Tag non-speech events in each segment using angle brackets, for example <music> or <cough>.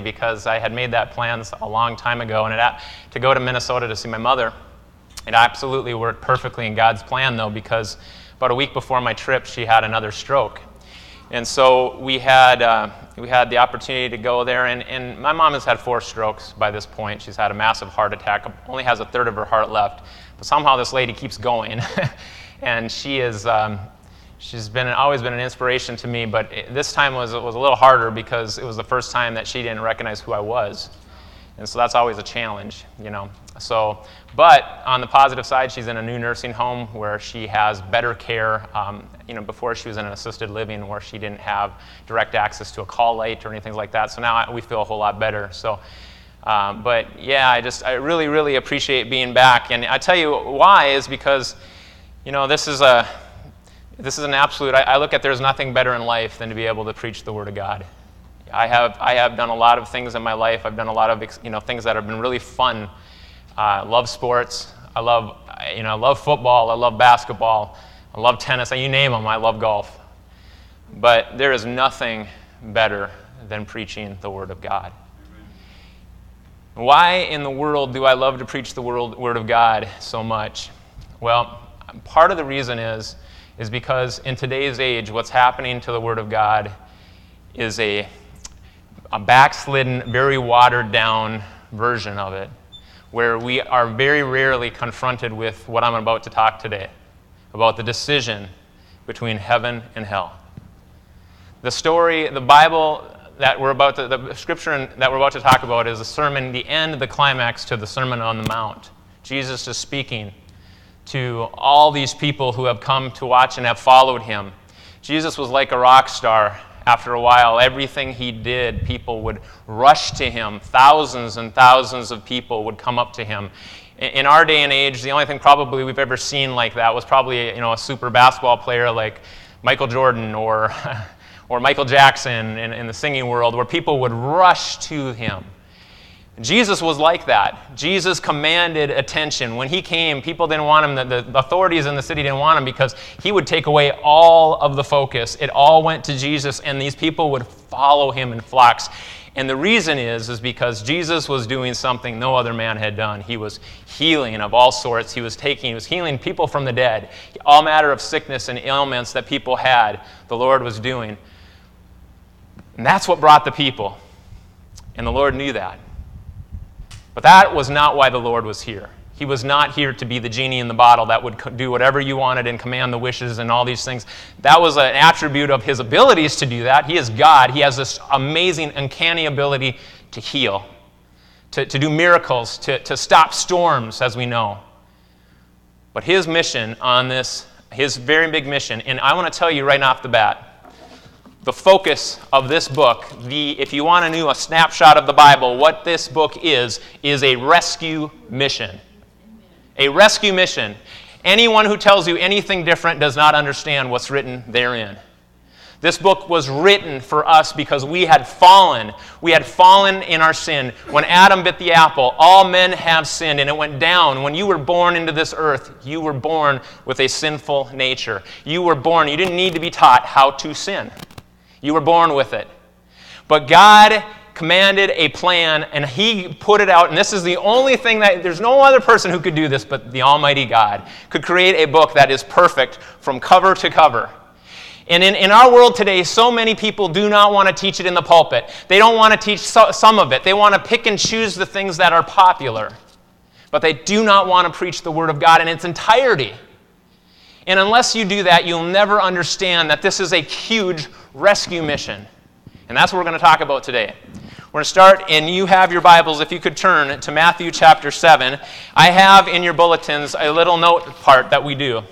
because I had made that plans a long time ago, and it, to go to Minnesota to see my mother. It absolutely worked perfectly in God's plan, though, because about a week before my trip, she had another stroke. And so we had, uh, we had the opportunity to go there, and, and my mom has had four strokes by this point. She's had a massive heart attack, only has a third of her heart left. But somehow this lady keeps going. <laughs> and she is, um, she's been, always been an inspiration to me, but it, this time was, was a little harder because it was the first time that she didn't recognize who I was. And so that's always a challenge, you know. So, but on the positive side, she's in a new nursing home where she has better care. Um, you know, before she was in an assisted living where she didn't have direct access to a call light or anything like that. So now we feel a whole lot better. So, um, but yeah, I just I really really appreciate being back. And I tell you why is because, you know, this is a this is an absolute. I, I look at there's nothing better in life than to be able to preach the word of God. I have, I have done a lot of things in my life. I've done a lot of you know, things that have been really fun. Uh, I love sports. I love, you know, I love football. I love basketball. I love tennis. You name them, I love golf. But there is nothing better than preaching the Word of God. Why in the world do I love to preach the world, Word of God so much? Well, part of the reason is, is because in today's age, what's happening to the Word of God is a a backslidden, very watered down version of it, where we are very rarely confronted with what I'm about to talk today about the decision between heaven and hell. The story, the Bible that we're about to, the scripture that we're about to talk about is the sermon, the end, the climax to the Sermon on the Mount. Jesus is speaking to all these people who have come to watch and have followed him. Jesus was like a rock star after a while, everything he did, people would rush to him. Thousands and thousands of people would come up to him. In our day and age, the only thing probably we've ever seen like that was probably you know, a super basketball player like Michael Jordan or, <laughs> or Michael Jackson in, in the singing world, where people would rush to him. Jesus was like that. Jesus commanded attention. When he came, people didn't want him, the, the, authorities in the city didn't want him because he would take away all of the focus. It all went to Jesus, and these people would follow him in flocks. And the reason is, is because Jesus was doing something no other man had done. He was healing of all sorts. He was taking, he was healing people from the dead. All matter of sickness and ailments that people had, the Lord was doing. And that's what brought the people. And the Lord knew that. But that was not why the Lord was here. He was not here to be the genie in the bottle that would do whatever you wanted and command the wishes and all these things. That was an attribute of his abilities to do that. He is God. He has this amazing, uncanny ability to heal, to, to do miracles, to, to stop storms, as we know. But his mission on this, his very big mission, and I want to tell you right off the bat, the focus of this book, the, if you want to know a snapshot of the Bible, what this book is, is a rescue mission. A rescue mission. Anyone who tells you anything different does not understand what's written therein. This book was written for us because we had fallen. We had fallen in our sin. When Adam bit the apple, all men have sinned, and it went down. When you were born into this earth, you were born with a sinful nature. You were born, you didn't need to be taught how to sin. You were born with it. But God commanded a plan and he put it out and this is the only thing that there's no other person who could do this but the almighty god could create a book that is perfect from cover to cover. And in, in our world today so many people do not want to teach it in the pulpit. They don't want to teach so, some of it. They want to pick and choose the things that are popular. But they do not want to preach the word of god in its entirety. And unless you do that, you'll never understand that this is a huge rescue mission. And that's what we're going to talk about today. We're going to start, and you have your Bibles, if you could turn to Matthew chapter 7. I have in your bulletins a little note part that we do.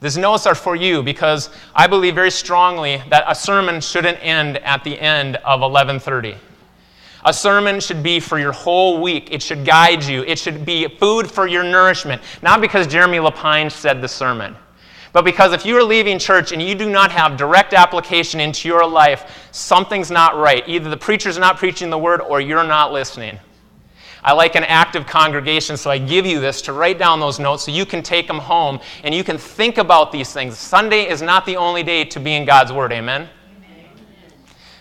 These notes are for you because I believe very strongly that a sermon shouldn't end at the end of 1130. A sermon should be for your whole week. It should guide you. It should be food for your nourishment. Not because Jeremy Lapine said the sermon, but because if you are leaving church and you do not have direct application into your life, something's not right. Either the preacher's not preaching the word or you're not listening. I like an active congregation, so I give you this to write down those notes so you can take them home and you can think about these things. Sunday is not the only day to be in God's Word. Amen?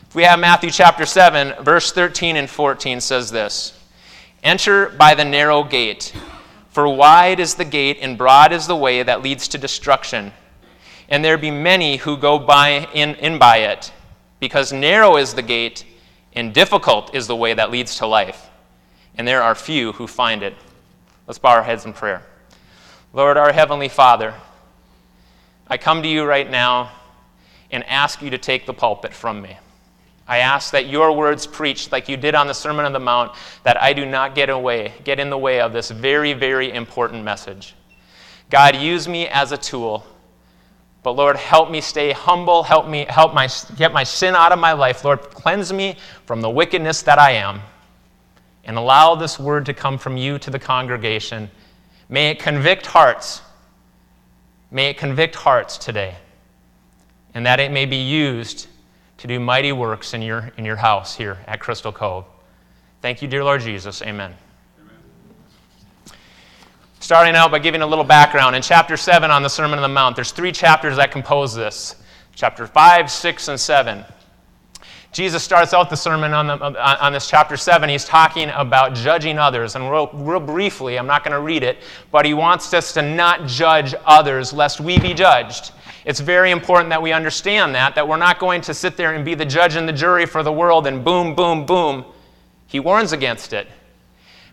If we have Matthew chapter 7, verse 13 and 14 says this Enter by the narrow gate, for wide is the gate and broad is the way that leads to destruction, and there be many who go by in, in by it, because narrow is the gate and difficult is the way that leads to life, and there are few who find it. Let's bow our heads in prayer. Lord, our Heavenly Father, I come to you right now and ask you to take the pulpit from me. I ask that your words preached like you did on the Sermon on the Mount, that I do not get away, get in the way of this very, very important message. God, use me as a tool. But Lord, help me stay humble. Help me help my get my sin out of my life. Lord, cleanse me from the wickedness that I am. And allow this word to come from you to the congregation May it convict hearts. May it convict hearts today. And that it may be used to do mighty works in your, in your house here at Crystal Cove. Thank you, dear Lord Jesus. Amen. Amen. Starting out by giving a little background. In chapter 7 on the Sermon on the Mount, there's three chapters that compose this chapter 5, 6, and 7. Jesus starts out the sermon on, the, on this chapter 7. He's talking about judging others. And real, real briefly, I'm not going to read it, but he wants us to not judge others lest we be judged. It's very important that we understand that, that we're not going to sit there and be the judge and the jury for the world and boom, boom, boom. He warns against it.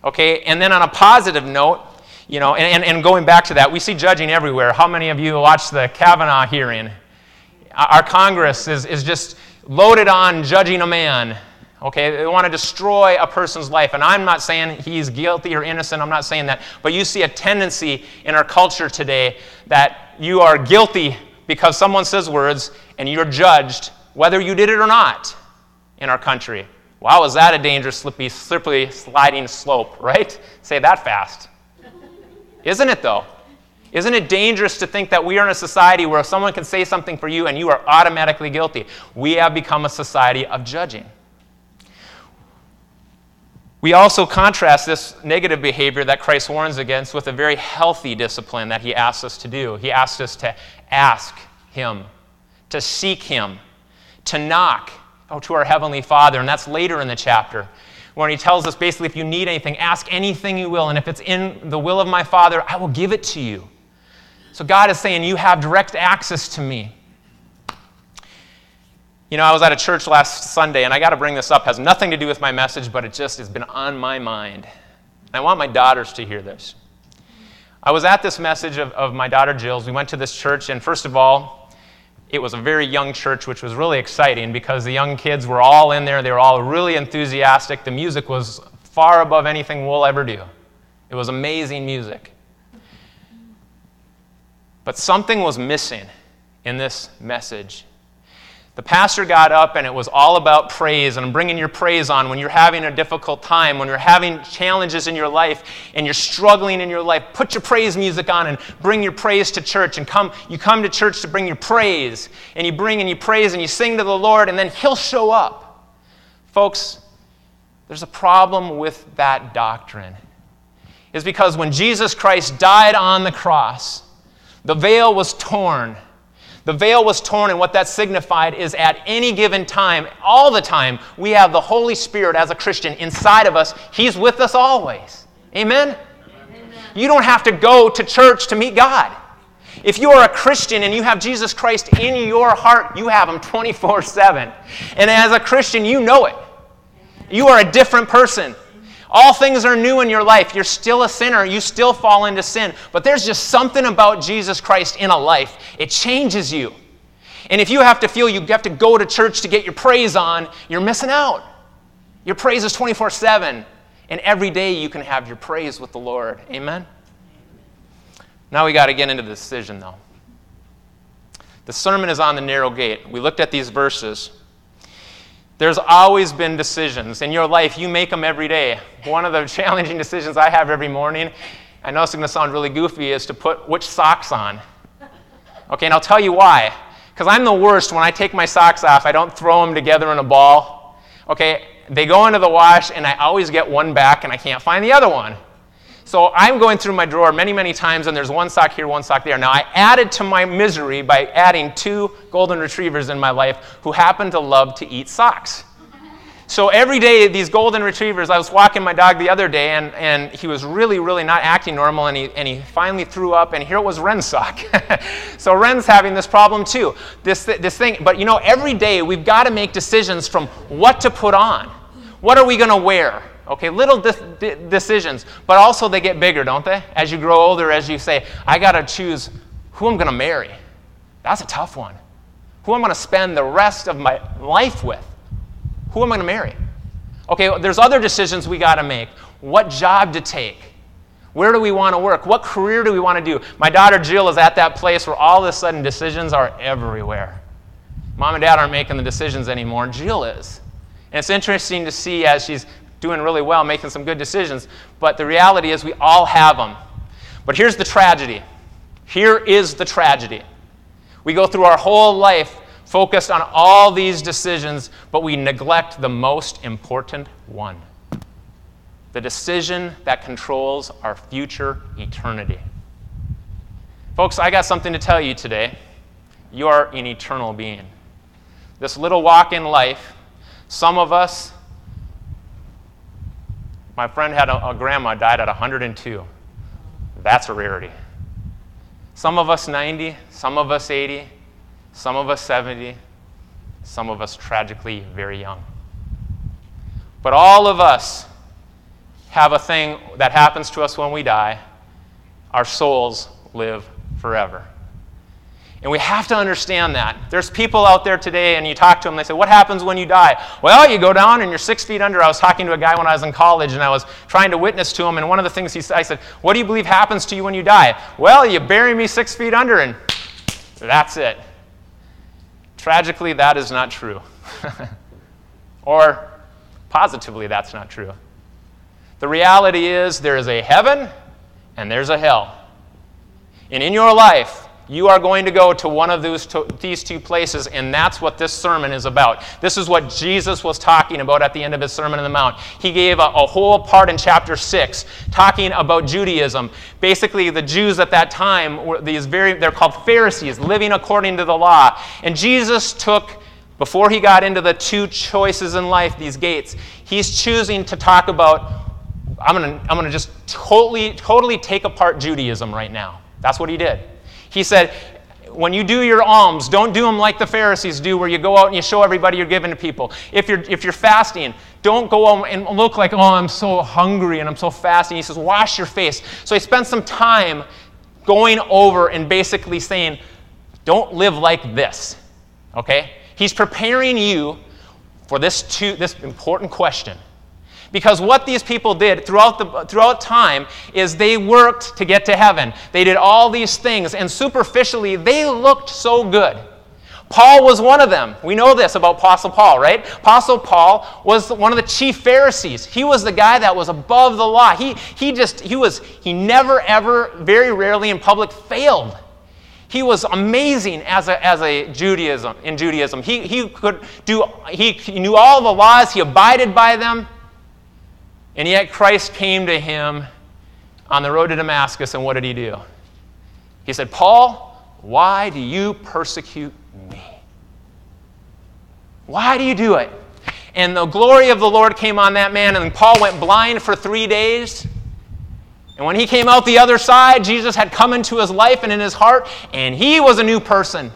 Okay, and then on a positive note, you know, and, and going back to that, we see judging everywhere. How many of you watched the Kavanaugh hearing? Our Congress is, is just loaded on judging a man. Okay, they want to destroy a person's life. And I'm not saying he's guilty or innocent, I'm not saying that. But you see a tendency in our culture today that you are guilty because someone says words and you're judged whether you did it or not in our country. Wow, is that a dangerous, slippery, slippery sliding slope, right? Say that fast. Isn't it, though? Isn't it dangerous to think that we are in a society where someone can say something for you and you are automatically guilty? We have become a society of judging. We also contrast this negative behavior that Christ warns against with a very healthy discipline that he asks us to do. He asks us to ask him, to seek him, to knock oh, to our Heavenly Father, and that's later in the chapter when he tells us basically if you need anything, ask anything you will, and if it's in the will of my Father, I will give it to you. So God is saying, You have direct access to me. You know, I was at a church last Sunday, and I got to bring this up. It has nothing to do with my message, but it just has been on my mind. I want my daughters to hear this. I was at this message of, of my daughter Jill's. We went to this church, and first of all, it was a very young church, which was really exciting because the young kids were all in there. They were all really enthusiastic. The music was far above anything we'll ever do. It was amazing music. But something was missing in this message. The pastor got up and it was all about praise, and bringing your praise on when you're having a difficult time, when you're having challenges in your life and you're struggling in your life. Put your praise music on and bring your praise to church. And come, you come to church to bring your praise, and you bring and you praise and you sing to the Lord, and then He'll show up. Folks, there's a problem with that doctrine. Is because when Jesus Christ died on the cross, the veil was torn. The veil was torn, and what that signified is at any given time, all the time, we have the Holy Spirit as a Christian inside of us. He's with us always. Amen? Amen? You don't have to go to church to meet God. If you are a Christian and you have Jesus Christ in your heart, you have Him 24 7. And as a Christian, you know it. You are a different person. All things are new in your life. You're still a sinner. You still fall into sin. But there's just something about Jesus Christ in a life. It changes you. And if you have to feel you have to go to church to get your praise on, you're missing out. Your praise is 24 7. And every day you can have your praise with the Lord. Amen? Now we got to get into the decision, though. The sermon is on the narrow gate. We looked at these verses. There's always been decisions in your life. You make them every day. One of the <laughs> challenging decisions I have every morning, I know it's going to sound really goofy, is to put which socks on. Okay, and I'll tell you why. Because I'm the worst when I take my socks off, I don't throw them together in a ball. Okay, they go into the wash, and I always get one back, and I can't find the other one. So I'm going through my drawer many, many times, and there's one sock here, one sock there. Now, I added to my misery by adding two golden retrievers in my life who happen to love to eat socks. So every day, these golden retrievers, I was walking my dog the other day, and, and he was really, really not acting normal, and he, and he finally threw up, and here it was Ren's sock. <laughs> so Ren's having this problem too. This, this thing, but you know, every day we've got to make decisions from what to put on. What are we going to wear? Okay, little de- decisions, but also they get bigger, don't they? As you grow older, as you say, I got to choose who I'm going to marry. That's a tough one. Who I'm going to spend the rest of my life with. Who am I going to marry? Okay, there's other decisions we got to make. What job to take? Where do we want to work? What career do we want to do? My daughter Jill is at that place where all of a sudden decisions are everywhere. Mom and dad aren't making the decisions anymore. Jill is. And it's interesting to see as she's doing really well, making some good decisions. But the reality is, we all have them. But here's the tragedy. Here is the tragedy. We go through our whole life focused on all these decisions, but we neglect the most important one the decision that controls our future eternity. Folks, I got something to tell you today. You are an eternal being. This little walk in life, some of us my friend had a, a grandma died at 102. That's a rarity. Some of us 90, some of us 80, some of us 70, some of us tragically very young. But all of us have a thing that happens to us when we die. Our souls live forever. And we have to understand that. There's people out there today, and you talk to them, they say, What happens when you die? Well, you go down and you're six feet under. I was talking to a guy when I was in college, and I was trying to witness to him, and one of the things he said, I said, What do you believe happens to you when you die? Well, you bury me six feet under, and that's it. Tragically, that is not true. <laughs> or positively, that's not true. The reality is there is a heaven and there's a hell. And in your life, you are going to go to one of those to, these two places, and that's what this sermon is about. This is what Jesus was talking about at the end of his Sermon on the Mount. He gave a, a whole part in chapter 6 talking about Judaism. Basically, the Jews at that time were these very, they're called Pharisees, living according to the law. And Jesus took before he got into the two choices in life, these gates, he's choosing to talk about I'm going to I'm to just totally totally take apart Judaism right now. That's what he did. He said, when you do your alms, don't do them like the Pharisees do, where you go out and you show everybody you're giving to people. If you're, if you're fasting, don't go and look like, oh, I'm so hungry and I'm so fasting. He says, wash your face. So he spent some time going over and basically saying, don't live like this. Okay? He's preparing you for this, two, this important question. Because what these people did throughout, the, throughout time is they worked to get to heaven. They did all these things, and superficially, they looked so good. Paul was one of them. We know this about Apostle Paul, right? Apostle Paul was one of the chief Pharisees. He was the guy that was above the law. He, he just, he was, he never, ever, very rarely in public failed. He was amazing as a, as a Judaism, in Judaism. He, he could do, he, he knew all the laws, he abided by them. And yet Christ came to him on the road to Damascus, and what did he do? He said, Paul, why do you persecute me? Why do you do it? And the glory of the Lord came on that man, and Paul went blind for three days. And when he came out the other side, Jesus had come into his life and in his heart, and he was a new person.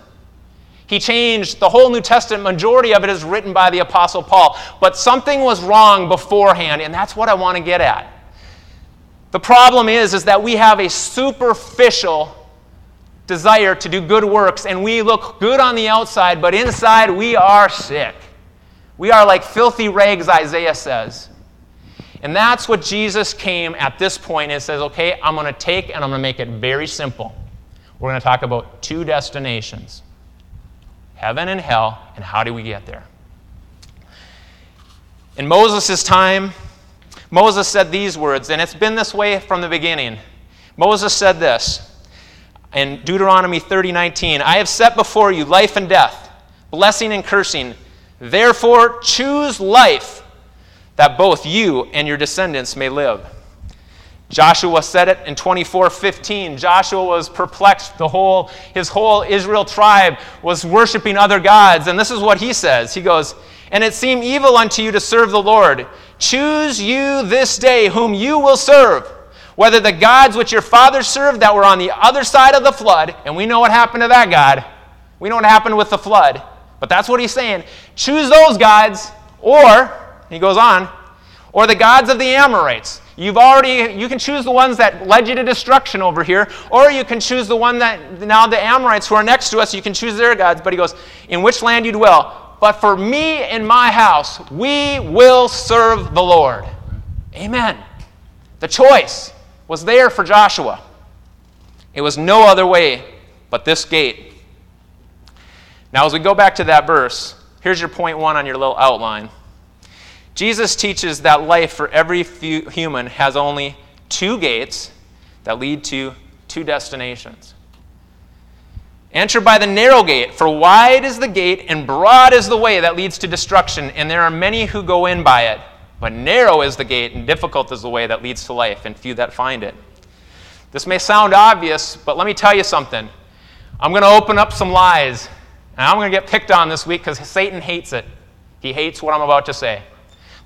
He changed the whole New Testament, majority of it is written by the Apostle Paul. But something was wrong beforehand, and that's what I want to get at. The problem is, is that we have a superficial desire to do good works, and we look good on the outside, but inside we are sick. We are like filthy rags, Isaiah says. And that's what Jesus came at this point and says, okay, I'm going to take and I'm going to make it very simple. We're going to talk about two destinations heaven and hell, and how do we get there? In Moses' time, Moses said these words, and it's been this way from the beginning. Moses said this in Deuteronomy 30 19 I have set before you life and death, blessing and cursing. Therefore, choose life that both you and your descendants may live. Joshua said it in 24:15. Joshua was perplexed. The whole his whole Israel tribe was worshiping other gods, and this is what he says. He goes, "And it seemed evil unto you to serve the Lord. Choose you this day whom you will serve, whether the gods which your fathers served that were on the other side of the flood, and we know what happened to that God. We know what happened with the flood, but that's what he's saying. Choose those gods, or he goes on, or the gods of the Amorites." You've already, you can choose the ones that led you to destruction over here, or you can choose the one that now the Amorites who are next to us, you can choose their gods. But he goes, In which land you dwell? But for me and my house, we will serve the Lord. Amen. The choice was there for Joshua. It was no other way but this gate. Now, as we go back to that verse, here's your point one on your little outline. Jesus teaches that life for every human has only two gates that lead to two destinations. Enter by the narrow gate, for wide is the gate and broad is the way that leads to destruction, and there are many who go in by it. But narrow is the gate and difficult is the way that leads to life, and few that find it. This may sound obvious, but let me tell you something. I'm going to open up some lies, and I'm going to get picked on this week because Satan hates it. He hates what I'm about to say.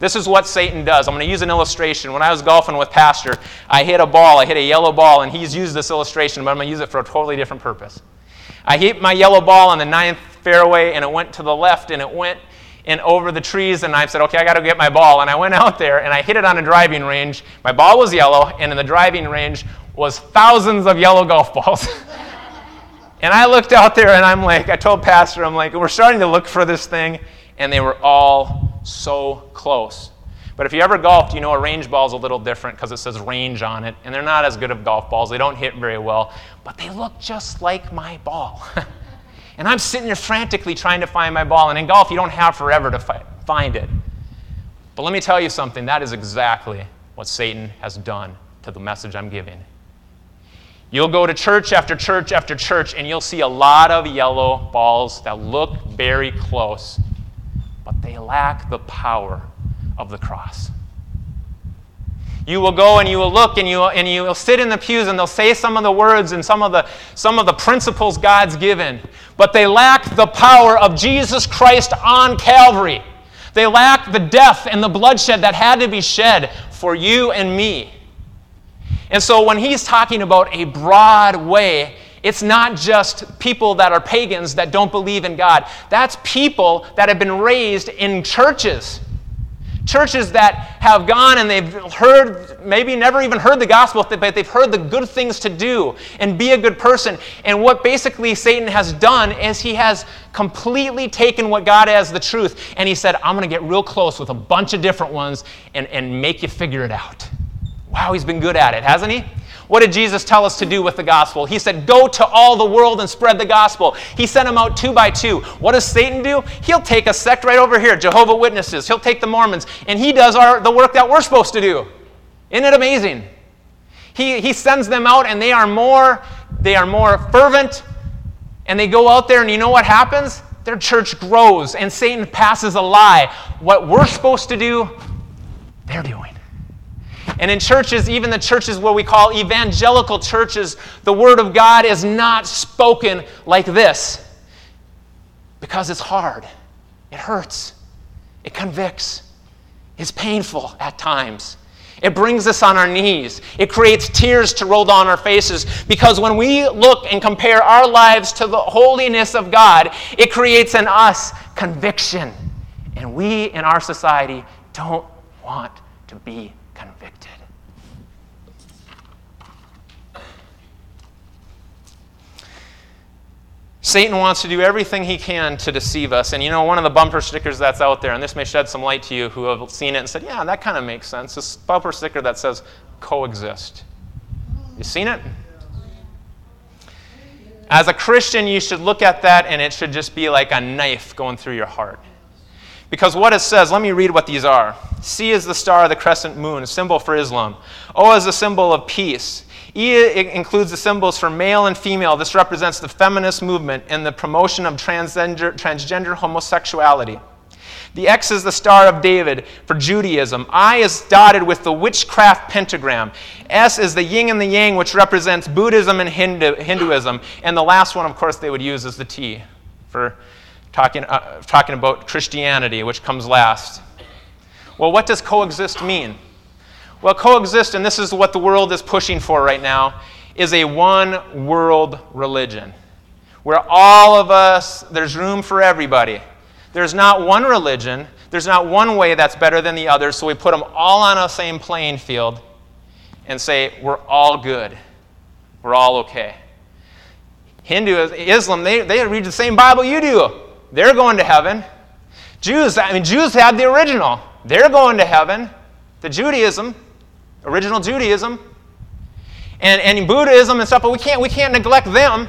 This is what Satan does. I'm going to use an illustration. When I was golfing with Pastor, I hit a ball. I hit a yellow ball, and he's used this illustration, but I'm going to use it for a totally different purpose. I hit my yellow ball on the ninth fairway, and it went to the left, and it went and over the trees, and I said, okay, I got to get my ball. And I went out there, and I hit it on a driving range. My ball was yellow, and in the driving range was thousands of yellow golf balls. <laughs> and I looked out there, and I'm like, I told Pastor, I'm like, we're starting to look for this thing, and they were all so close. But if you ever golfed, you know a range ball is a little different because it says range on it, and they're not as good of golf balls. They don't hit very well, but they look just like my ball. <laughs> and I'm sitting there frantically trying to find my ball. And in golf, you don't have forever to fi- find it. But let me tell you something that is exactly what Satan has done to the message I'm giving. You'll go to church after church after church, and you'll see a lot of yellow balls that look very close but they lack the power of the cross. You will go and you will look and you will, and you will sit in the pews and they'll say some of the words and some of the, some of the principles God's given, but they lack the power of Jesus Christ on Calvary. They lack the death and the bloodshed that had to be shed for you and me. And so when he's talking about a broad way, it's not just people that are pagans that don't believe in God. That's people that have been raised in churches. Churches that have gone and they've heard, maybe never even heard the gospel, but they've heard the good things to do and be a good person. And what basically Satan has done is he has completely taken what God has the truth and he said, I'm going to get real close with a bunch of different ones and, and make you figure it out. Wow, he's been good at it, hasn't he? What did Jesus tell us to do with the gospel? He said, Go to all the world and spread the gospel. He sent them out two by two. What does Satan do? He'll take a sect right over here, Jehovah Witnesses. He'll take the Mormons, and he does our, the work that we're supposed to do. Isn't it amazing? He, he sends them out, and they are more they are more fervent, and they go out there, and you know what happens? Their church grows, and Satan passes a lie. What we're supposed to do, they're doing. And in churches, even the churches where we call evangelical churches, the Word of God is not spoken like this because it's hard, it hurts, it convicts, it's painful at times. It brings us on our knees. It creates tears to roll down our faces because when we look and compare our lives to the holiness of God, it creates in us conviction. And we in our society don't want to be convicted. Satan wants to do everything he can to deceive us. And you know, one of the bumper stickers that's out there, and this may shed some light to you who have seen it and said, yeah, that kind of makes sense. This bumper sticker that says coexist. You seen it? As a Christian, you should look at that and it should just be like a knife going through your heart. Because what it says, let me read what these are. C is the star of the crescent moon, a symbol for Islam. O is a symbol of peace. E includes the symbols for male and female. This represents the feminist movement and the promotion of transgender, transgender homosexuality. The X is the Star of David for Judaism. I is dotted with the witchcraft pentagram. S is the yin and the yang, which represents Buddhism and Hindu, Hinduism. And the last one, of course, they would use is the T for talking, uh, talking about Christianity, which comes last. Well, what does coexist mean? Well, coexist, and this is what the world is pushing for right now, is a one world religion where all of us, there's room for everybody. There's not one religion, there's not one way that's better than the other, so we put them all on a same playing field and say, we're all good. We're all okay. Hindu, Islam, they, they read the same Bible you do. They're going to heaven. Jews, I mean, Jews had the original. They're going to heaven. The Judaism, original Judaism, and, and Buddhism and stuff, but we can't, we can't neglect them.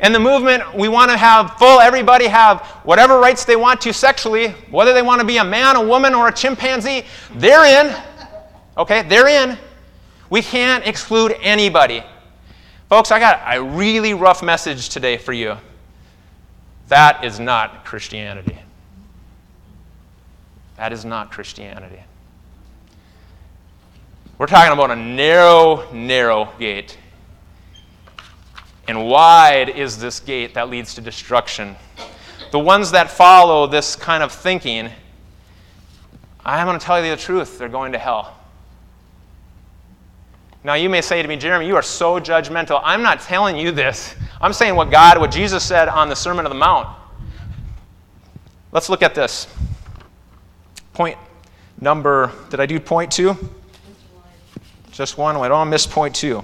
And the movement, we want to have full, everybody have whatever rights they want to sexually, whether they want to be a man, a woman, or a chimpanzee, they're in. Okay, they're in. We can't exclude anybody. Folks, I got a really rough message today for you. That is not Christianity. That is not Christianity. We're talking about a narrow, narrow gate. And wide is this gate that leads to destruction. The ones that follow this kind of thinking, I'm going to tell you the truth, they're going to hell. Now, you may say to me, Jeremy, you are so judgmental. I'm not telling you this. I'm saying what God, what Jesus said on the Sermon on the Mount. Let's look at this. Point number, did I do point two? Just one. I don't miss point two.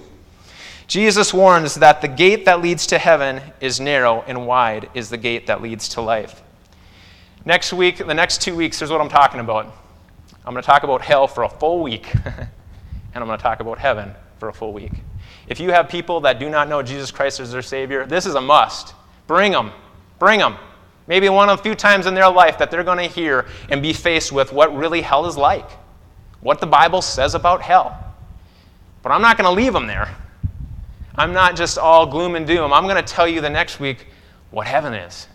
Jesus warns that the gate that leads to heaven is narrow and wide is the gate that leads to life. Next week, the next two weeks, here's what I'm talking about. I'm going to talk about hell for a full week, <laughs> and I'm going to talk about heaven for a full week. If you have people that do not know Jesus Christ as their Savior, this is a must. Bring them. Bring them. Maybe one of the few times in their life that they're going to hear and be faced with what really hell is like, what the Bible says about hell. But I'm not going to leave them there. I'm not just all gloom and doom. I'm going to tell you the next week what heaven is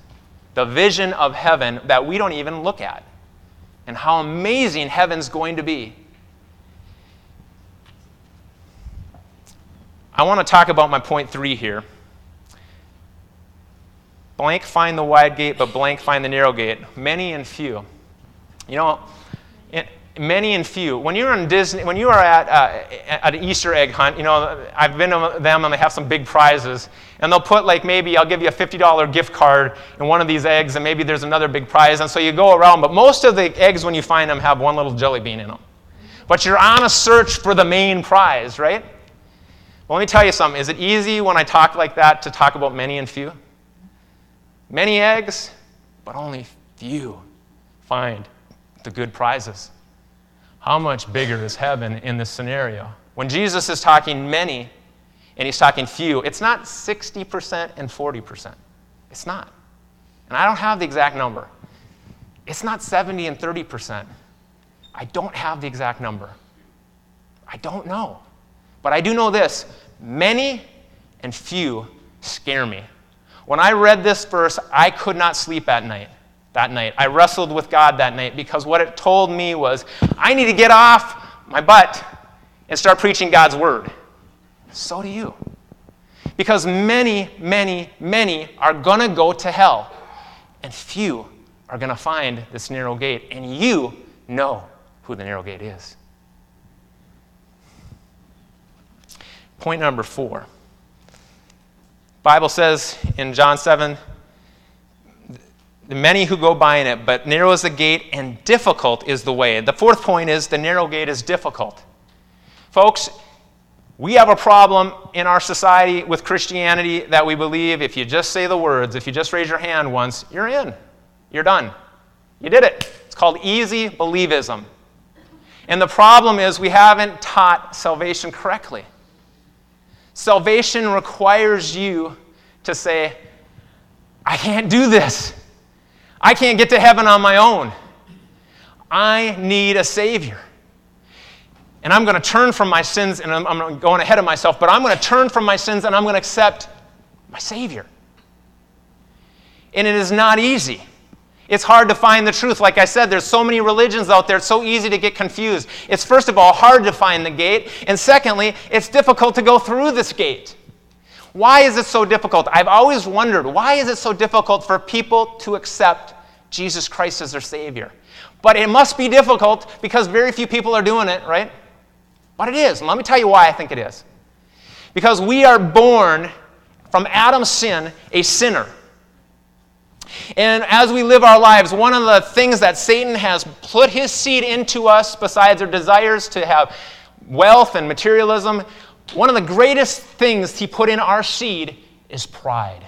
the vision of heaven that we don't even look at, and how amazing heaven's going to be. I want to talk about my point three here. Blank find the wide gate, but blank find the narrow gate. Many and few. You know, many and few. When you're in Disney, when you are at, uh, at an Easter egg hunt, you know, I've been to them and they have some big prizes. And they'll put like maybe I'll give you a $50 gift card in one of these eggs and maybe there's another big prize. And so you go around, but most of the eggs when you find them have one little jelly bean in them. But you're on a search for the main prize, right? Well, let me tell you something. Is it easy when I talk like that to talk about many and few? Many eggs, but only few find the good prizes. How much bigger is heaven in this scenario? When Jesus is talking many and he's talking few, it's not 60% and 40%. It's not. And I don't have the exact number. It's not 70 and 30%. I don't have the exact number. I don't know. But I do know this many and few scare me. When I read this verse, I could not sleep at night that night. I wrestled with God that night because what it told me was I need to get off my butt and start preaching God's word. So do you. Because many, many, many are going to go to hell, and few are going to find this narrow gate, and you know who the narrow gate is. Point number four. Bible says in John 7 the many who go by in it, but narrow is the gate and difficult is the way. The fourth point is the narrow gate is difficult. Folks, we have a problem in our society with Christianity that we believe if you just say the words, if you just raise your hand once, you're in. You're done. You did it. It's called easy believism. And the problem is we haven't taught salvation correctly. Salvation requires you to say, I can't do this. I can't get to heaven on my own. I need a Savior. And I'm going to turn from my sins, and I'm, I'm going ahead of myself, but I'm going to turn from my sins and I'm going to accept my Savior. And it is not easy. It's hard to find the truth. Like I said, there's so many religions out there, it's so easy to get confused. It's first of all hard to find the gate, and secondly, it's difficult to go through this gate. Why is it so difficult? I've always wondered why is it so difficult for people to accept Jesus Christ as their Savior? But it must be difficult because very few people are doing it, right? But it is. And let me tell you why I think it is. Because we are born from Adam's sin a sinner. And as we live our lives, one of the things that Satan has put his seed into us, besides our desires to have wealth and materialism, one of the greatest things he put in our seed is pride.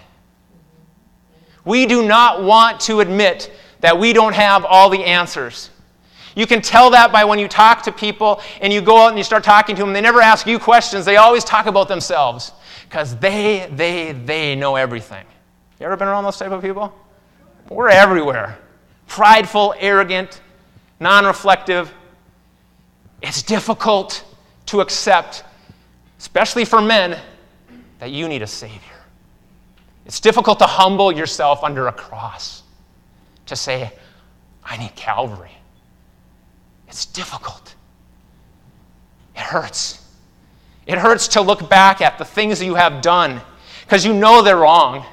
We do not want to admit that we don't have all the answers. You can tell that by when you talk to people and you go out and you start talking to them. They never ask you questions, they always talk about themselves because they, they, they know everything. You ever been around those type of people? We're everywhere. Prideful, arrogant, non reflective. It's difficult to accept, especially for men, that you need a Savior. It's difficult to humble yourself under a cross, to say, I need Calvary. It's difficult. It hurts. It hurts to look back at the things that you have done because you know they're wrong.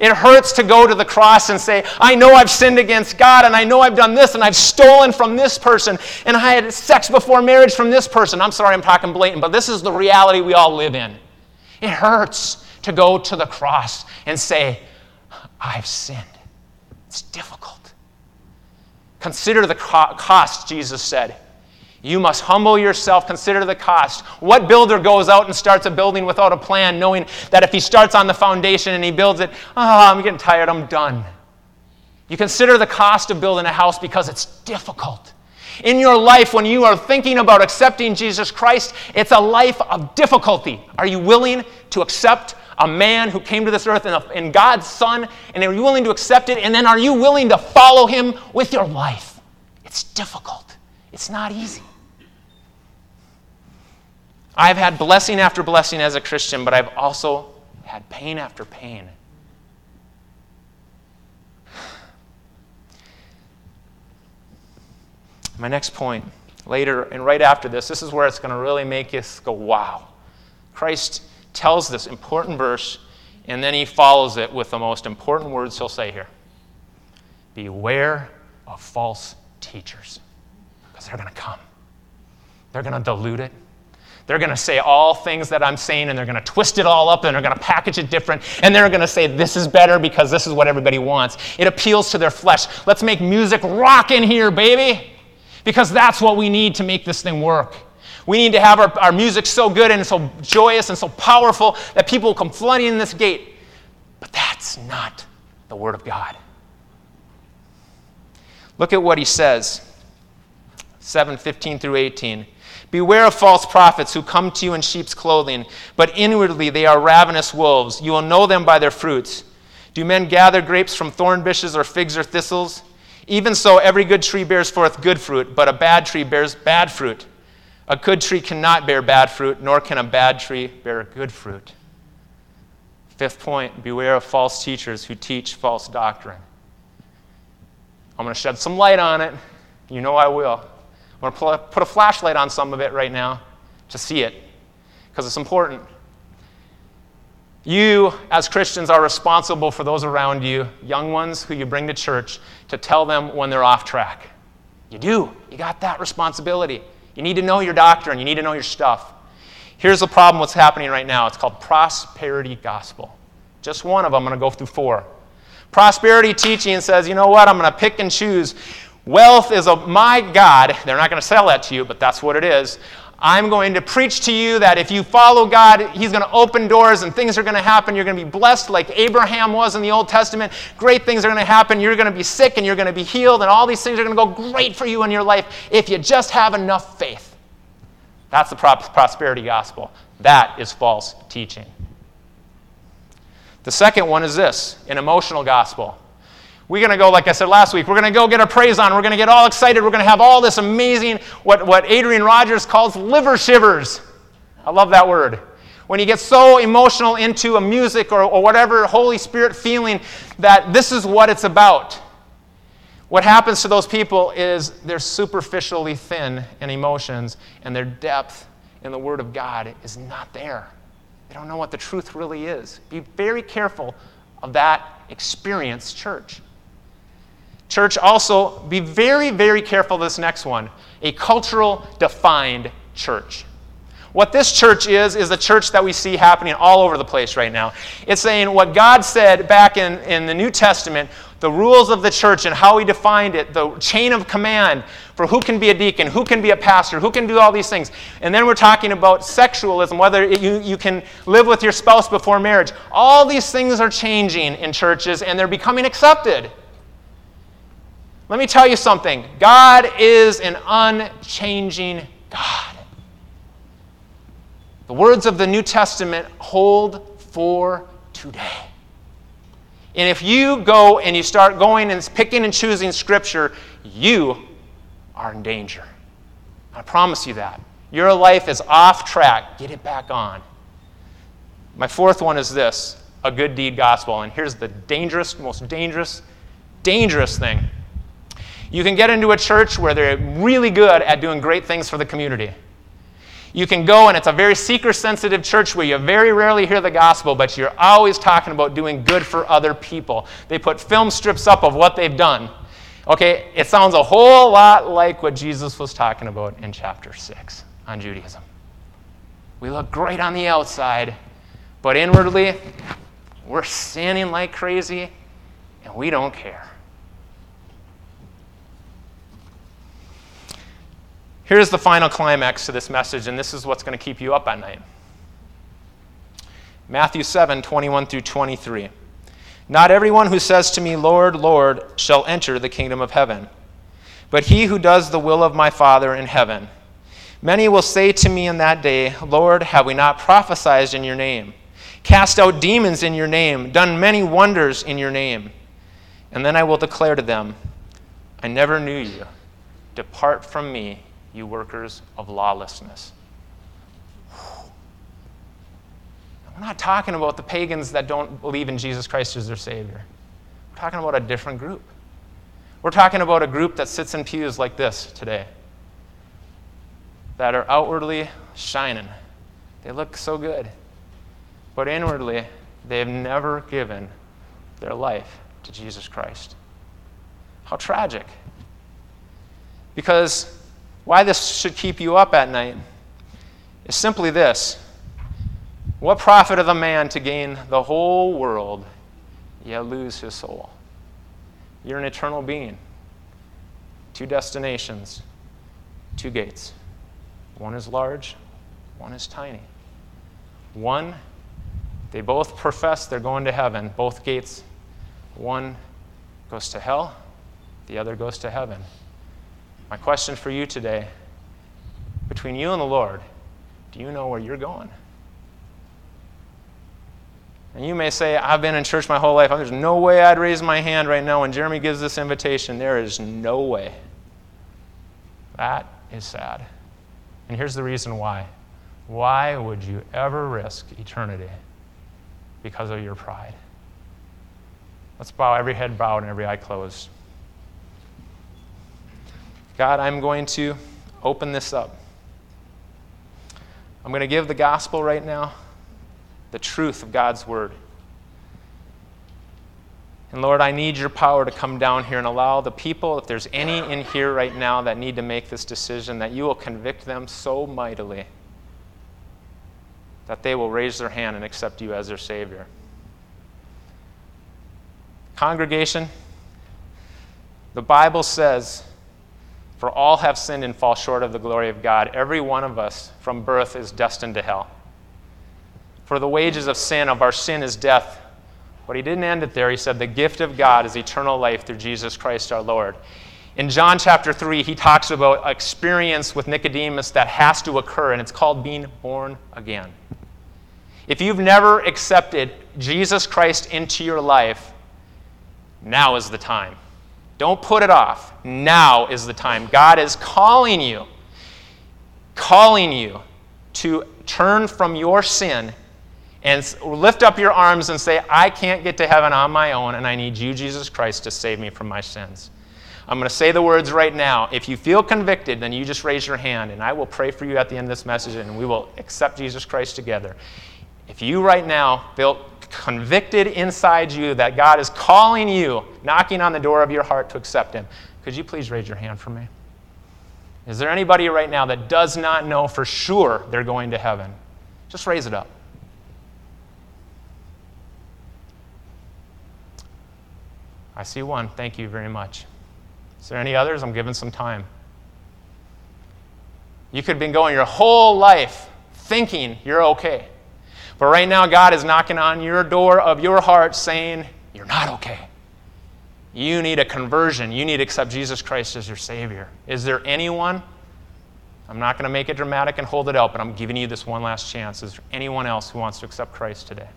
It hurts to go to the cross and say, I know I've sinned against God, and I know I've done this, and I've stolen from this person, and I had sex before marriage from this person. I'm sorry I'm talking blatant, but this is the reality we all live in. It hurts to go to the cross and say, I've sinned. It's difficult. Consider the cost, Jesus said. You must humble yourself, consider the cost. What builder goes out and starts a building without a plan, knowing that if he starts on the foundation and he builds it, oh, I'm getting tired, I'm done. You consider the cost of building a house because it's difficult. In your life, when you are thinking about accepting Jesus Christ, it's a life of difficulty. Are you willing to accept a man who came to this earth in, God's Son? And are you willing to accept it? And then are you willing to follow him with your life? It's difficult, it's not easy. I've had blessing after blessing as a Christian, but I've also had pain after pain. My next point, later and right after this, this is where it's going to really make us go, wow. Christ tells this important verse, and then he follows it with the most important words he'll say here Beware of false teachers, because they're going to come. They're going to dilute it. They're going to say all things that I'm saying and they're going to twist it all up and they're going to package it different and they're going to say this is better because this is what everybody wants. It appeals to their flesh. Let's make music rock in here, baby, because that's what we need to make this thing work. We need to have our, our music so good and so joyous and so powerful that people will come flooding in this gate. But that's not the Word of God. Look at what he says 7 15 through 18. Beware of false prophets who come to you in sheep's clothing, but inwardly they are ravenous wolves. You will know them by their fruits. Do men gather grapes from thorn bushes or figs or thistles? Even so, every good tree bears forth good fruit, but a bad tree bears bad fruit. A good tree cannot bear bad fruit, nor can a bad tree bear good fruit. Fifth point beware of false teachers who teach false doctrine. I'm going to shed some light on it. You know I will. I'm going to put a flashlight on some of it right now to see it because it's important. You, as Christians, are responsible for those around you, young ones who you bring to church, to tell them when they're off track. You do. You got that responsibility. You need to know your doctrine, you need to know your stuff. Here's the problem what's happening right now it's called prosperity gospel. Just one of them, I'm going to go through four. Prosperity teaching says, you know what, I'm going to pick and choose Wealth is a, my God. They're not going to sell that to you, but that's what it is. I'm going to preach to you that if you follow God, He's going to open doors and things are going to happen. You're going to be blessed like Abraham was in the Old Testament. Great things are going to happen. You're going to be sick and you're going to be healed, and all these things are going to go great for you in your life if you just have enough faith. That's the prosperity gospel. That is false teaching. The second one is this an emotional gospel. We're going to go, like I said last week, we're going to go get our praise on. We're going to get all excited. We're going to have all this amazing, what, what Adrian Rogers calls liver shivers. I love that word. When you get so emotional into a music or, or whatever Holy Spirit feeling that this is what it's about. What happens to those people is they're superficially thin in emotions, and their depth in the Word of God is not there. They don't know what the truth really is. Be very careful of that experience, church. Church, also be very, very careful this next one a cultural defined church. What this church is, is a church that we see happening all over the place right now. It's saying what God said back in, in the New Testament, the rules of the church and how He defined it, the chain of command for who can be a deacon, who can be a pastor, who can do all these things. And then we're talking about sexualism, whether you, you can live with your spouse before marriage. All these things are changing in churches and they're becoming accepted. Let me tell you something God is an unchanging God. The words of the New Testament hold for today. And if you go and you start going and picking and choosing Scripture, you are in danger. I promise you that. Your life is off track. Get it back on. My fourth one is this a good deed gospel. And here's the dangerous, most dangerous, dangerous thing. You can get into a church where they're really good at doing great things for the community. You can go, and it's a very seeker sensitive church where you very rarely hear the gospel, but you're always talking about doing good for other people. They put film strips up of what they've done. Okay, it sounds a whole lot like what Jesus was talking about in chapter 6 on Judaism. We look great on the outside, but inwardly, we're sinning like crazy, and we don't care. Here's the final climax to this message, and this is what's going to keep you up at night. Matthew 7 21 through 23. Not everyone who says to me, Lord, Lord, shall enter the kingdom of heaven, but he who does the will of my Father in heaven. Many will say to me in that day, Lord, have we not prophesied in your name, cast out demons in your name, done many wonders in your name? And then I will declare to them, I never knew you. Depart from me, you workers of lawlessness. We're not talking about the pagans that don't believe in Jesus Christ as their Savior. We're talking about a different group. We're talking about a group that sits in pews like this today, that are outwardly shining. They look so good. But inwardly, they have never given their life to Jesus Christ. How tragic. Because why this should keep you up at night is simply this What profit of a man to gain the whole world, yet lose his soul? You're an eternal being. Two destinations, two gates. One is large, one is tiny. One, they both profess they're going to heaven, both gates. One goes to hell, the other goes to heaven. My question for you today between you and the Lord, do you know where you're going? And you may say, I've been in church my whole life. There's no way I'd raise my hand right now when Jeremy gives this invitation. There is no way. That is sad. And here's the reason why. Why would you ever risk eternity because of your pride? Let's bow, every head bowed and every eye closed. God, I'm going to open this up. I'm going to give the gospel right now, the truth of God's word. And Lord, I need your power to come down here and allow the people, if there's any in here right now that need to make this decision, that you will convict them so mightily that they will raise their hand and accept you as their Savior. Congregation, the Bible says for all have sinned and fall short of the glory of God. Every one of us from birth is destined to hell. For the wages of sin, of our sin, is death. But he didn't end it there. He said, The gift of God is eternal life through Jesus Christ our Lord. In John chapter 3, he talks about experience with Nicodemus that has to occur, and it's called being born again. If you've never accepted Jesus Christ into your life, now is the time. Don't put it off. Now is the time. God is calling you, calling you to turn from your sin and lift up your arms and say, I can't get to heaven on my own, and I need you, Jesus Christ, to save me from my sins. I'm going to say the words right now. If you feel convicted, then you just raise your hand, and I will pray for you at the end of this message, and we will accept Jesus Christ together. If you right now feel convicted inside you that God is calling you, knocking on the door of your heart to accept Him, could you please raise your hand for me? Is there anybody right now that does not know for sure they're going to heaven? Just raise it up. I see one. Thank you very much. Is there any others? I'm giving some time. You could have been going your whole life thinking you're okay. But right now, God is knocking on your door of your heart saying, You're not okay. You need a conversion. You need to accept Jesus Christ as your Savior. Is there anyone? I'm not going to make it dramatic and hold it out, but I'm giving you this one last chance. Is there anyone else who wants to accept Christ today?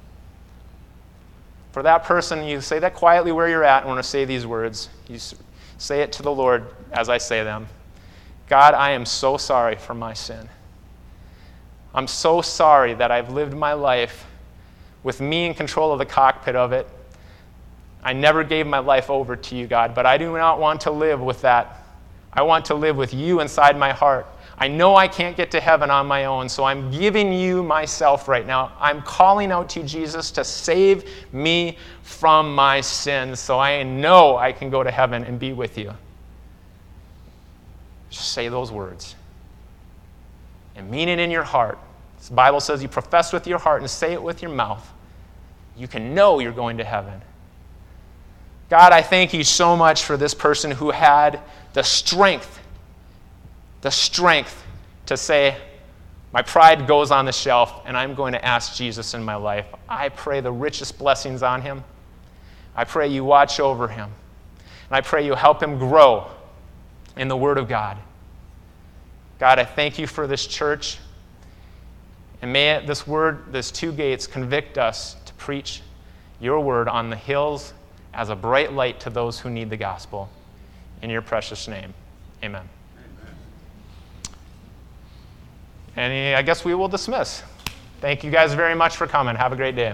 For that person, you say that quietly where you're at. I want to say these words. You say it to the Lord as I say them God, I am so sorry for my sin. I'm so sorry that I've lived my life with me in control of the cockpit of it. I never gave my life over to you, God, but I do not want to live with that. I want to live with you inside my heart. I know I can't get to heaven on my own, so I'm giving you myself right now. I'm calling out to Jesus to save me from my sins so I know I can go to heaven and be with you. Just say those words and mean it in your heart. The Bible says you profess with your heart and say it with your mouth. You can know you're going to heaven. God, I thank you so much for this person who had the strength the strength to say, my pride goes on the shelf, and I'm going to ask Jesus in my life. I pray the richest blessings on him. I pray you watch over him. And I pray you help him grow in the Word of God. God, I thank you for this church. And may this word, this two gates, convict us to preach your word on the hills as a bright light to those who need the gospel. In your precious name, amen. And I guess we will dismiss. Thank you guys very much for coming. Have a great day.